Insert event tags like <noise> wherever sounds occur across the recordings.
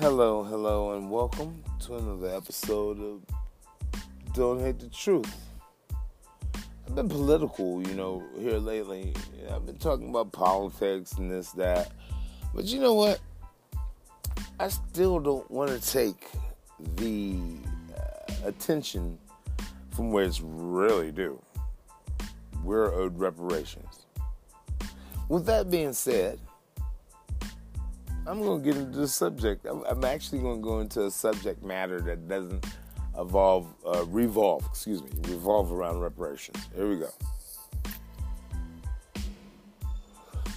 Hello, hello, and welcome to another episode of Don't Hate the Truth. I've been political, you know, here lately. I've been talking about politics and this, that. But you know what? I still don't want to take the uh, attention from where it's really due. We're owed reparations. With that being said, I'm going to get into the subject. I'm, actually going to go into a subject matter that doesn't evolve, uh, revolve, excuse me, revolve around reparations. Here we go.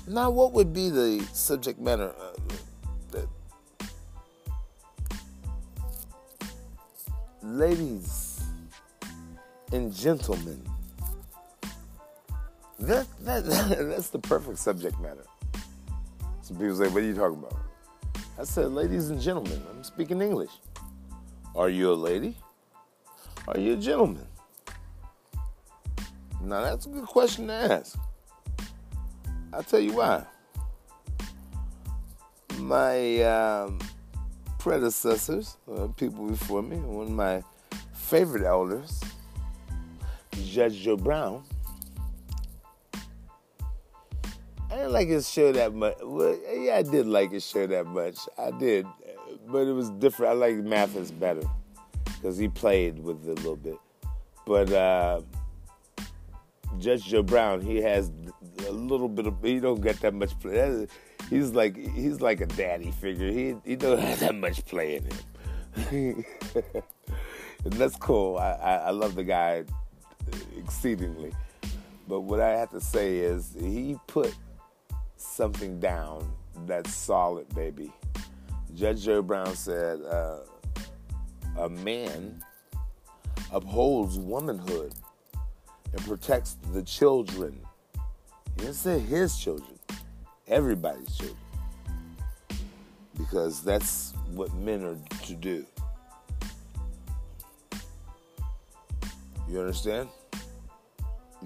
Now, what would be the subject matter uh, that ladies and gentlemen? That, that, <laughs> that's the perfect subject matter. People say, What are you talking about? I said, Ladies and gentlemen, I'm speaking English. Are you a lady? Are you a gentleman? Now, that's a good question to ask. I'll tell you why. My um, predecessors, uh, people before me, one of my favorite elders, Judge Joe Brown, I didn't like his show that much. Well, yeah, I did like his show that much. I did, but it was different. I like Mathis better because he played with it a little bit. But uh, Judge Joe Brown, he has a little bit of. He don't get that much play. He's like he's like a daddy figure. He he don't have that much play in him. <laughs> and that's cool. I, I, I love the guy exceedingly. But what I have to say is he put something down that's solid, baby. Judge Joe Brown said, uh, a man upholds womanhood and protects the children. He didn't say his children, everybody's children. Because that's what men are to do. You understand?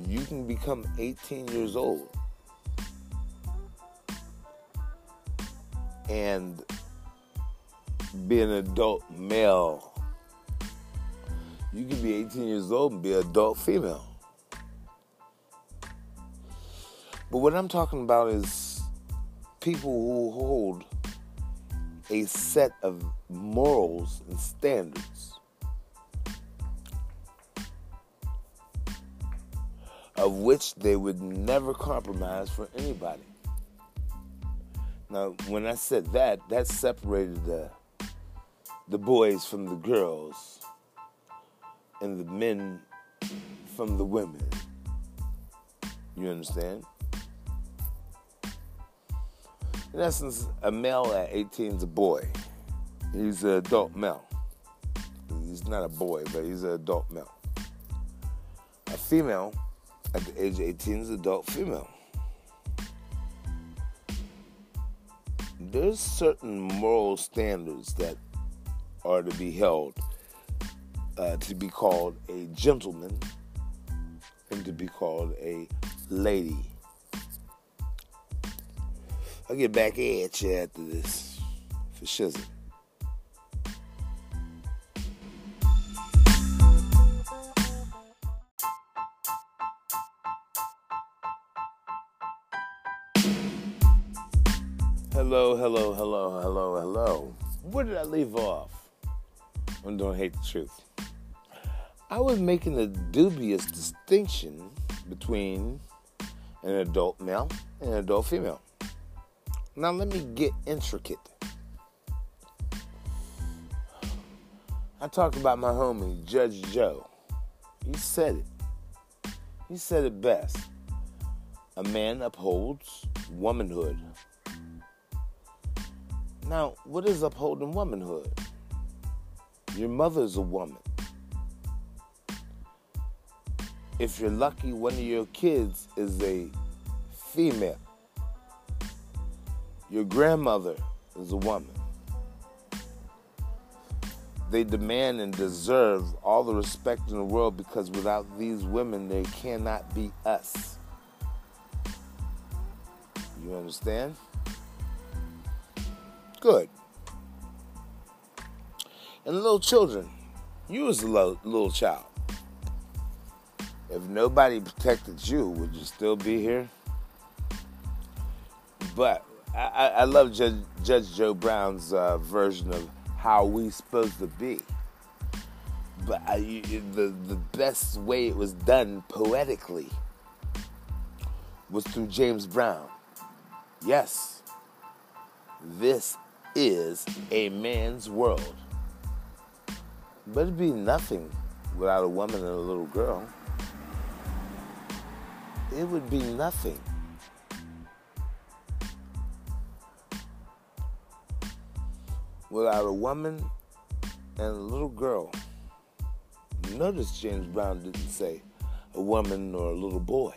You can become 18 years old and be an adult male. You can be 18 years old and be an adult female. But what I'm talking about is people who hold a set of morals and standards of which they would never compromise for anybody. Now, when I said that, that separated the the boys from the girls and the men from the women. You understand? In essence, a male at 18 is a boy. He's an adult male. He's not a boy, but he's an adult male. A female at the age of 18 is an adult female. There's certain moral standards that are to be held uh, to be called a gentleman and to be called a lady. I'll get back at you after this for shizzle. Hello, hello, hello, hello, hello. Where did I leave off? I don't hate the truth. I was making a dubious distinction between an adult male and an adult female. Now let me get intricate. I talked about my homie Judge Joe. He said it. He said it best. A man upholds womanhood now, what is upholding womanhood? Your mother's a woman. If you're lucky, one of your kids is a female. Your grandmother is a woman. They demand and deserve all the respect in the world because without these women, there cannot be us. You understand? Good. And little children, you was a little, little child. If nobody protected you, would you still be here? But I, I love Judge, Judge, Joe Brown's uh, version of how we supposed to be. But I, the the best way it was done poetically was through James Brown. Yes, this is a man's world. But it'd be nothing without a woman and a little girl. It would be nothing. without a woman and a little girl. Notice James Brown didn't say a woman or a little boy.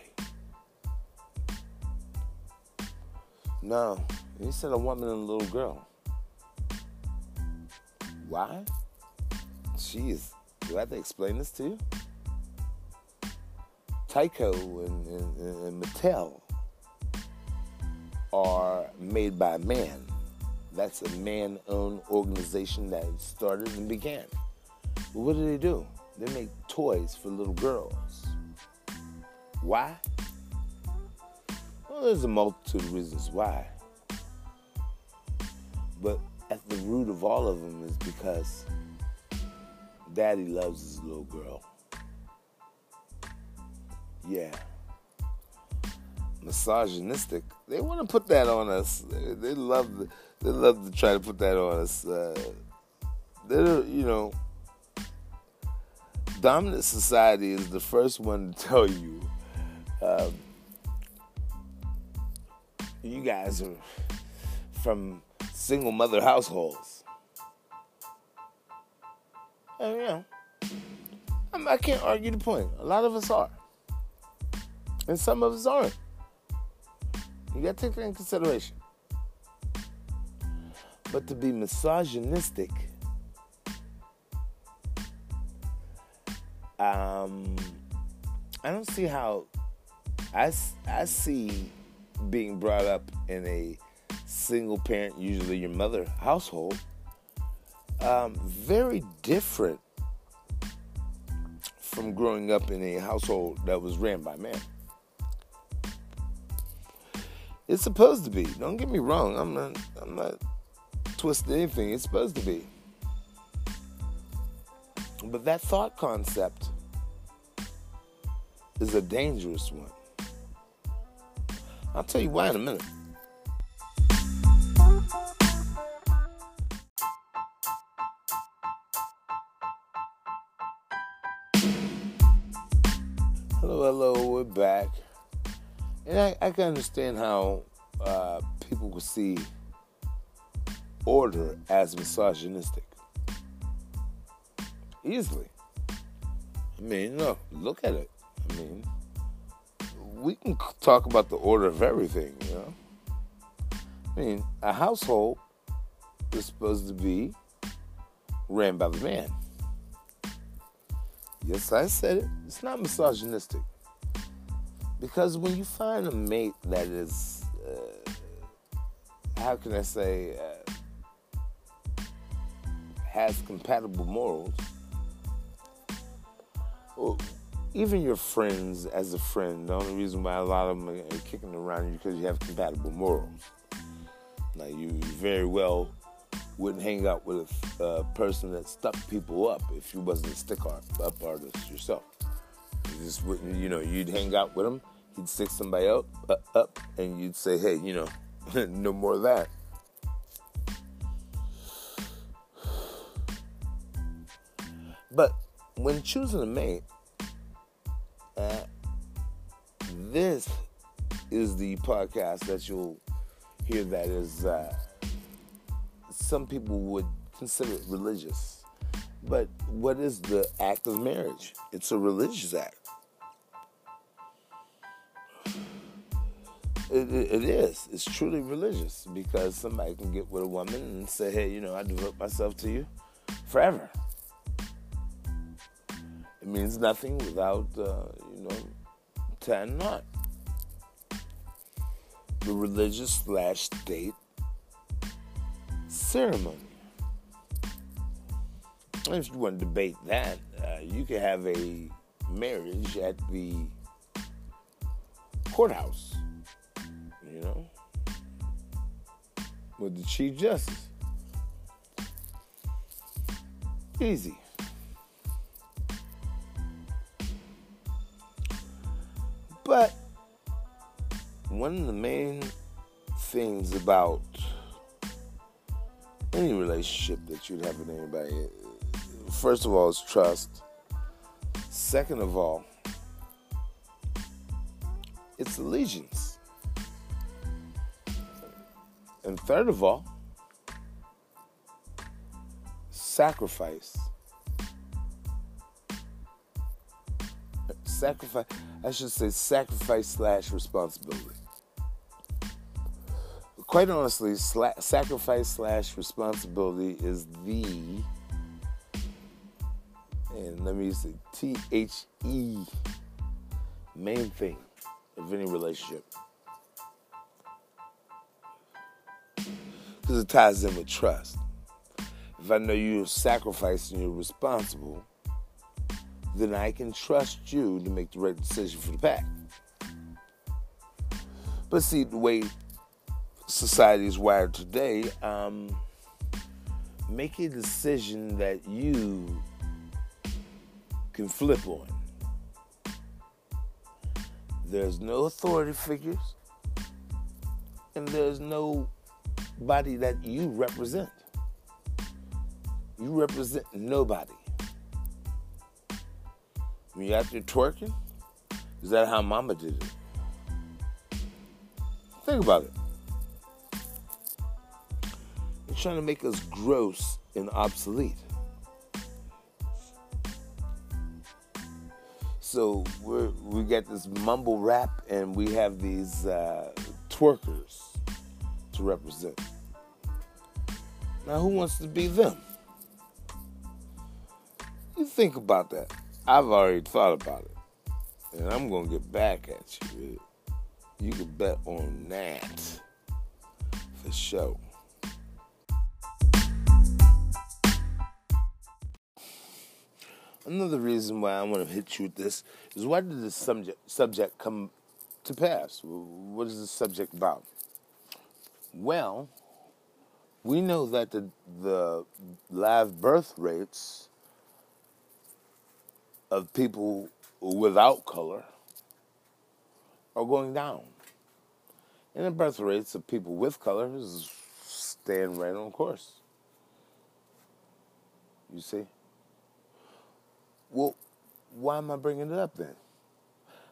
No, he said a woman and a little girl. Why? Jeez, do I have to explain this to you? Tyco and, and, and Mattel are made by man. That's a man owned organization that started and began. But what do they do? They make toys for little girls. Why? Well, there's a multitude of reasons why. But at the root of all of them is because daddy loves his little girl. Yeah. Misogynistic. They want to put that on us. They, love the they love to try to put that on us. Uh, they're, you know, dominant society is the first one to <laughs> tell you, um, you guys are from single mother households. And, you know, I can't argue the point. A lot of us are. And some of us aren't. You got to take that in consideration. But to be misogynistic, um, I don't see how. I, I see being brought up in a single parent, usually your mother household, um, very different from growing up in a household that was ran by men. It's supposed to be. Don't get me wrong. I'm not. I'm not twist anything. It's supposed to be. But that thought concept is a dangerous one. I'll tell you why in a minute. And I, I can understand how uh, people would see order as misogynistic. Easily. I mean, no, look at it. I mean, we can talk about the order of everything, you know? I mean, a household is supposed to be ran by the man. Yes, I said it. It's not misogynistic. Because when you find a mate that is, uh, how can I say, uh, has compatible morals, well, even your friends as a friend, the only reason why a lot of them are kicking around you because you have compatible morals. Now, you very well wouldn't hang out with a person that stuck people up if you wasn't a stick up artist yourself. Just wouldn't, you know, you'd hang out with him, he'd stick somebody up, up, up and you'd say, hey, you know, <laughs> no more of that. But when choosing a mate, uh, this is the podcast that you'll hear that is uh, some people would consider it religious. But what is the act of marriage? It's a religious act. It, it, is. It's truly religious because somebody can get with a woman and say, hey, you know, I devote myself to you forever. It means nothing without, uh, you know, ten not. The religious slash state ceremony. if you want to debate that, uh, you could have a marriage at the courthouse, you know, with the Chief Justice. Easy. But one of the main things about any relationship that you'd have with anybody, first of all, is trust. Second of all, it's allegiance. And third of all, sacrifice. Sacrifice, I should say sacrifice slash responsibility. Quite honestly, sla- sacrifice slash responsibility is the, and let me use the T H E main thing of any relationship. Because it ties in with trust. If I know you're sacrificing, you're responsible, then I can trust you to make the right decision for the pack. But see, the way society is wired today, um, make a decision that you can flip on. There's no authority figures, and there's nobody that you represent. You represent nobody. When you out there twerking, is that how mama did it? Think about it. They're trying to make us gross and obsolete. So we we got this mumble rap, and we have these uh, twerkers to represent. Now, who wants to be them? You think about that. I've already thought about it. And I'm going to get back at you. You can bet on that for sure. Another reason why I want to hit you with this is why did this subject, subject come to pass? What is the subject about? Well, we know that the, the live birth rates of people without color are going down. And the birth rates of people with color is staying right on course. You see? Well, why am I bringing it up then?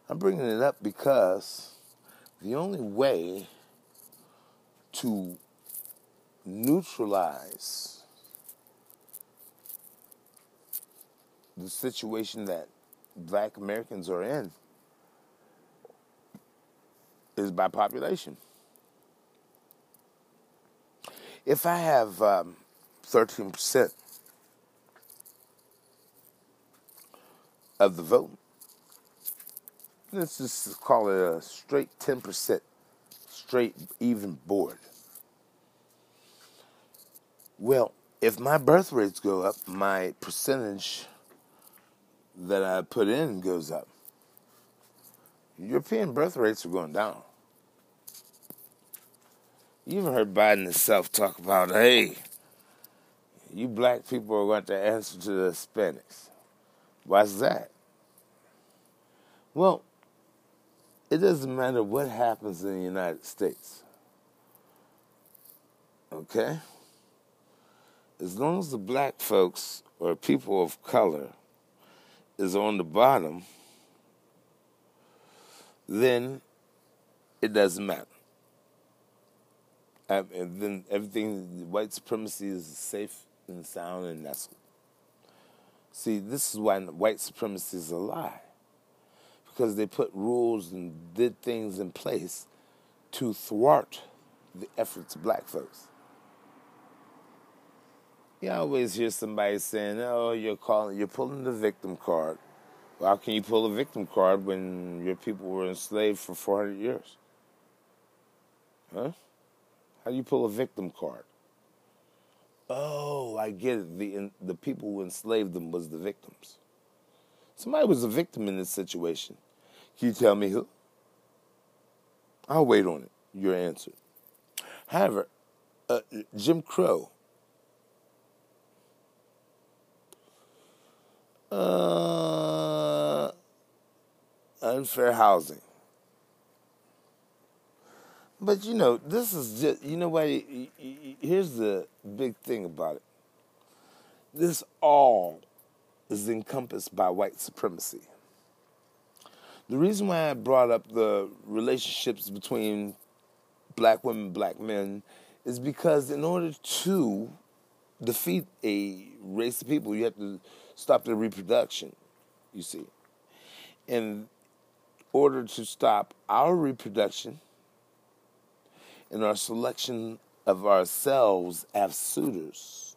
I'm bringing it up because the only way to neutralize the situation that black Americans are in is by population. If I have um, 13% of the vote, let's just call it a straight 10%, straight even board. Well, if my birth rates go up, my percentage that I put in goes up. European birth rates are going down. You even heard Biden himself talk about, hey, you black people are going to answer to the Hispanics. Why's that? Well, it doesn't matter what happens in the United States. Okay? As long as the black folks or people of color is on the bottom, then it doesn't matter. And then everything, white supremacy is safe and sound and nestled. See, this is why white supremacy is a lie. Because they put rules and did things in place to thwart the efforts of black folks. You always hear somebody saying, "Oh, you're calling, you're pulling the victim card." Well, how can you pull a victim card when your people were enslaved for 400 years? Huh? How do you pull a victim card? Oh, I get it. The the people who enslaved them was the victims. Somebody was a victim in this situation. Can you tell me who? I'll wait on it. Your answer. However, uh, Jim Crow. Uh, unfair housing. But you know, this is just, you know what? Here's the big thing about it. This all is encompassed by white supremacy. The reason why I brought up the relationships between black women, black men, is because in order to defeat a race of people, you have to stop their reproduction, you see. In order to stop our reproduction and our selection of ourselves as suitors,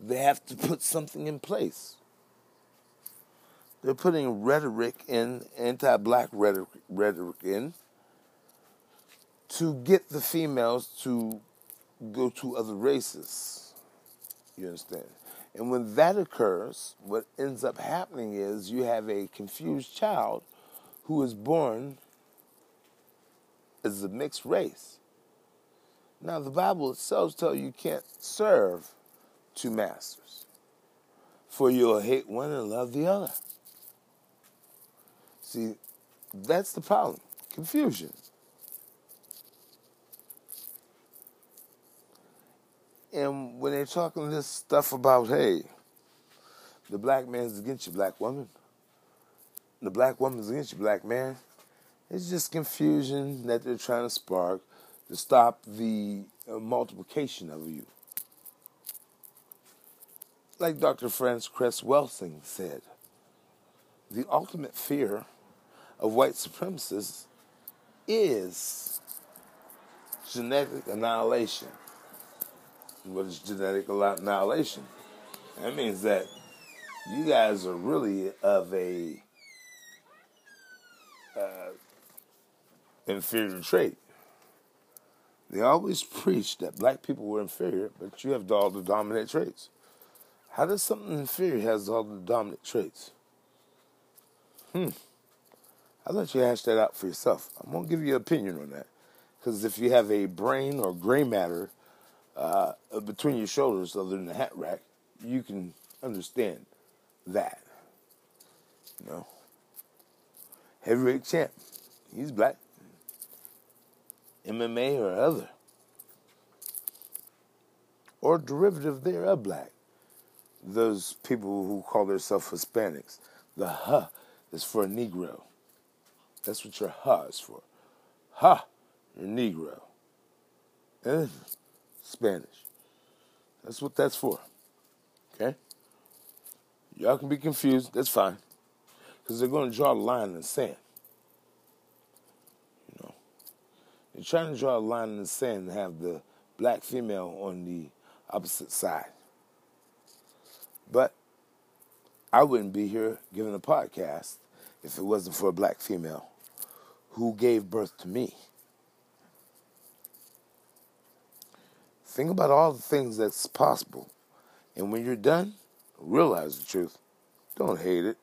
they have to put something in place. They're putting rhetoric in, anti black rhetoric, rhetoric in, to get the females to go to other races. You understand? And when that occurs, what ends up happening is you have a confused child who is born as a mixed race. Now, the Bible itself tells you you can't serve two masters, for you'll hate one and love the other. See, that's the problem confusion. And when they're talking this stuff about, hey, the black man's against you, black woman, the black woman's against you, black man, it's just confusion that they're trying to spark to stop the uh, multiplication of you. Like Dr. Frances Cress Welsing said, the ultimate fear of white supremacists is genetic annihilation. What is genetic annihilation? That means that you guys are really of a uh, inferior trait. They always preach that black people were inferior, but you have all the dominant traits. How does something inferior has all the dominant traits? Hmm. I'll let you hash that out for yourself. I won't give you an opinion on that. Because if you have a brain or gray matter uh, between your shoulders, other than the hat rack, you can understand that. You know, heavyweight champ, he's black. MMA or other, or derivative thereof black. Those people who call themselves Hispanics, the huh is for a Negro. That's what your ha is for. Ha, you're Negro. Spanish. That's what that's for. Okay? Y'all can be confused. That's fine. Because they're going to draw a line in the sand. You know? They're trying to draw a line in the sand and have the black female on the opposite side. But I wouldn't be here giving a podcast if it wasn't for a black female who gave birth to me. Think about all the things that's possible. And when you're done, realize the truth. Don't hate it.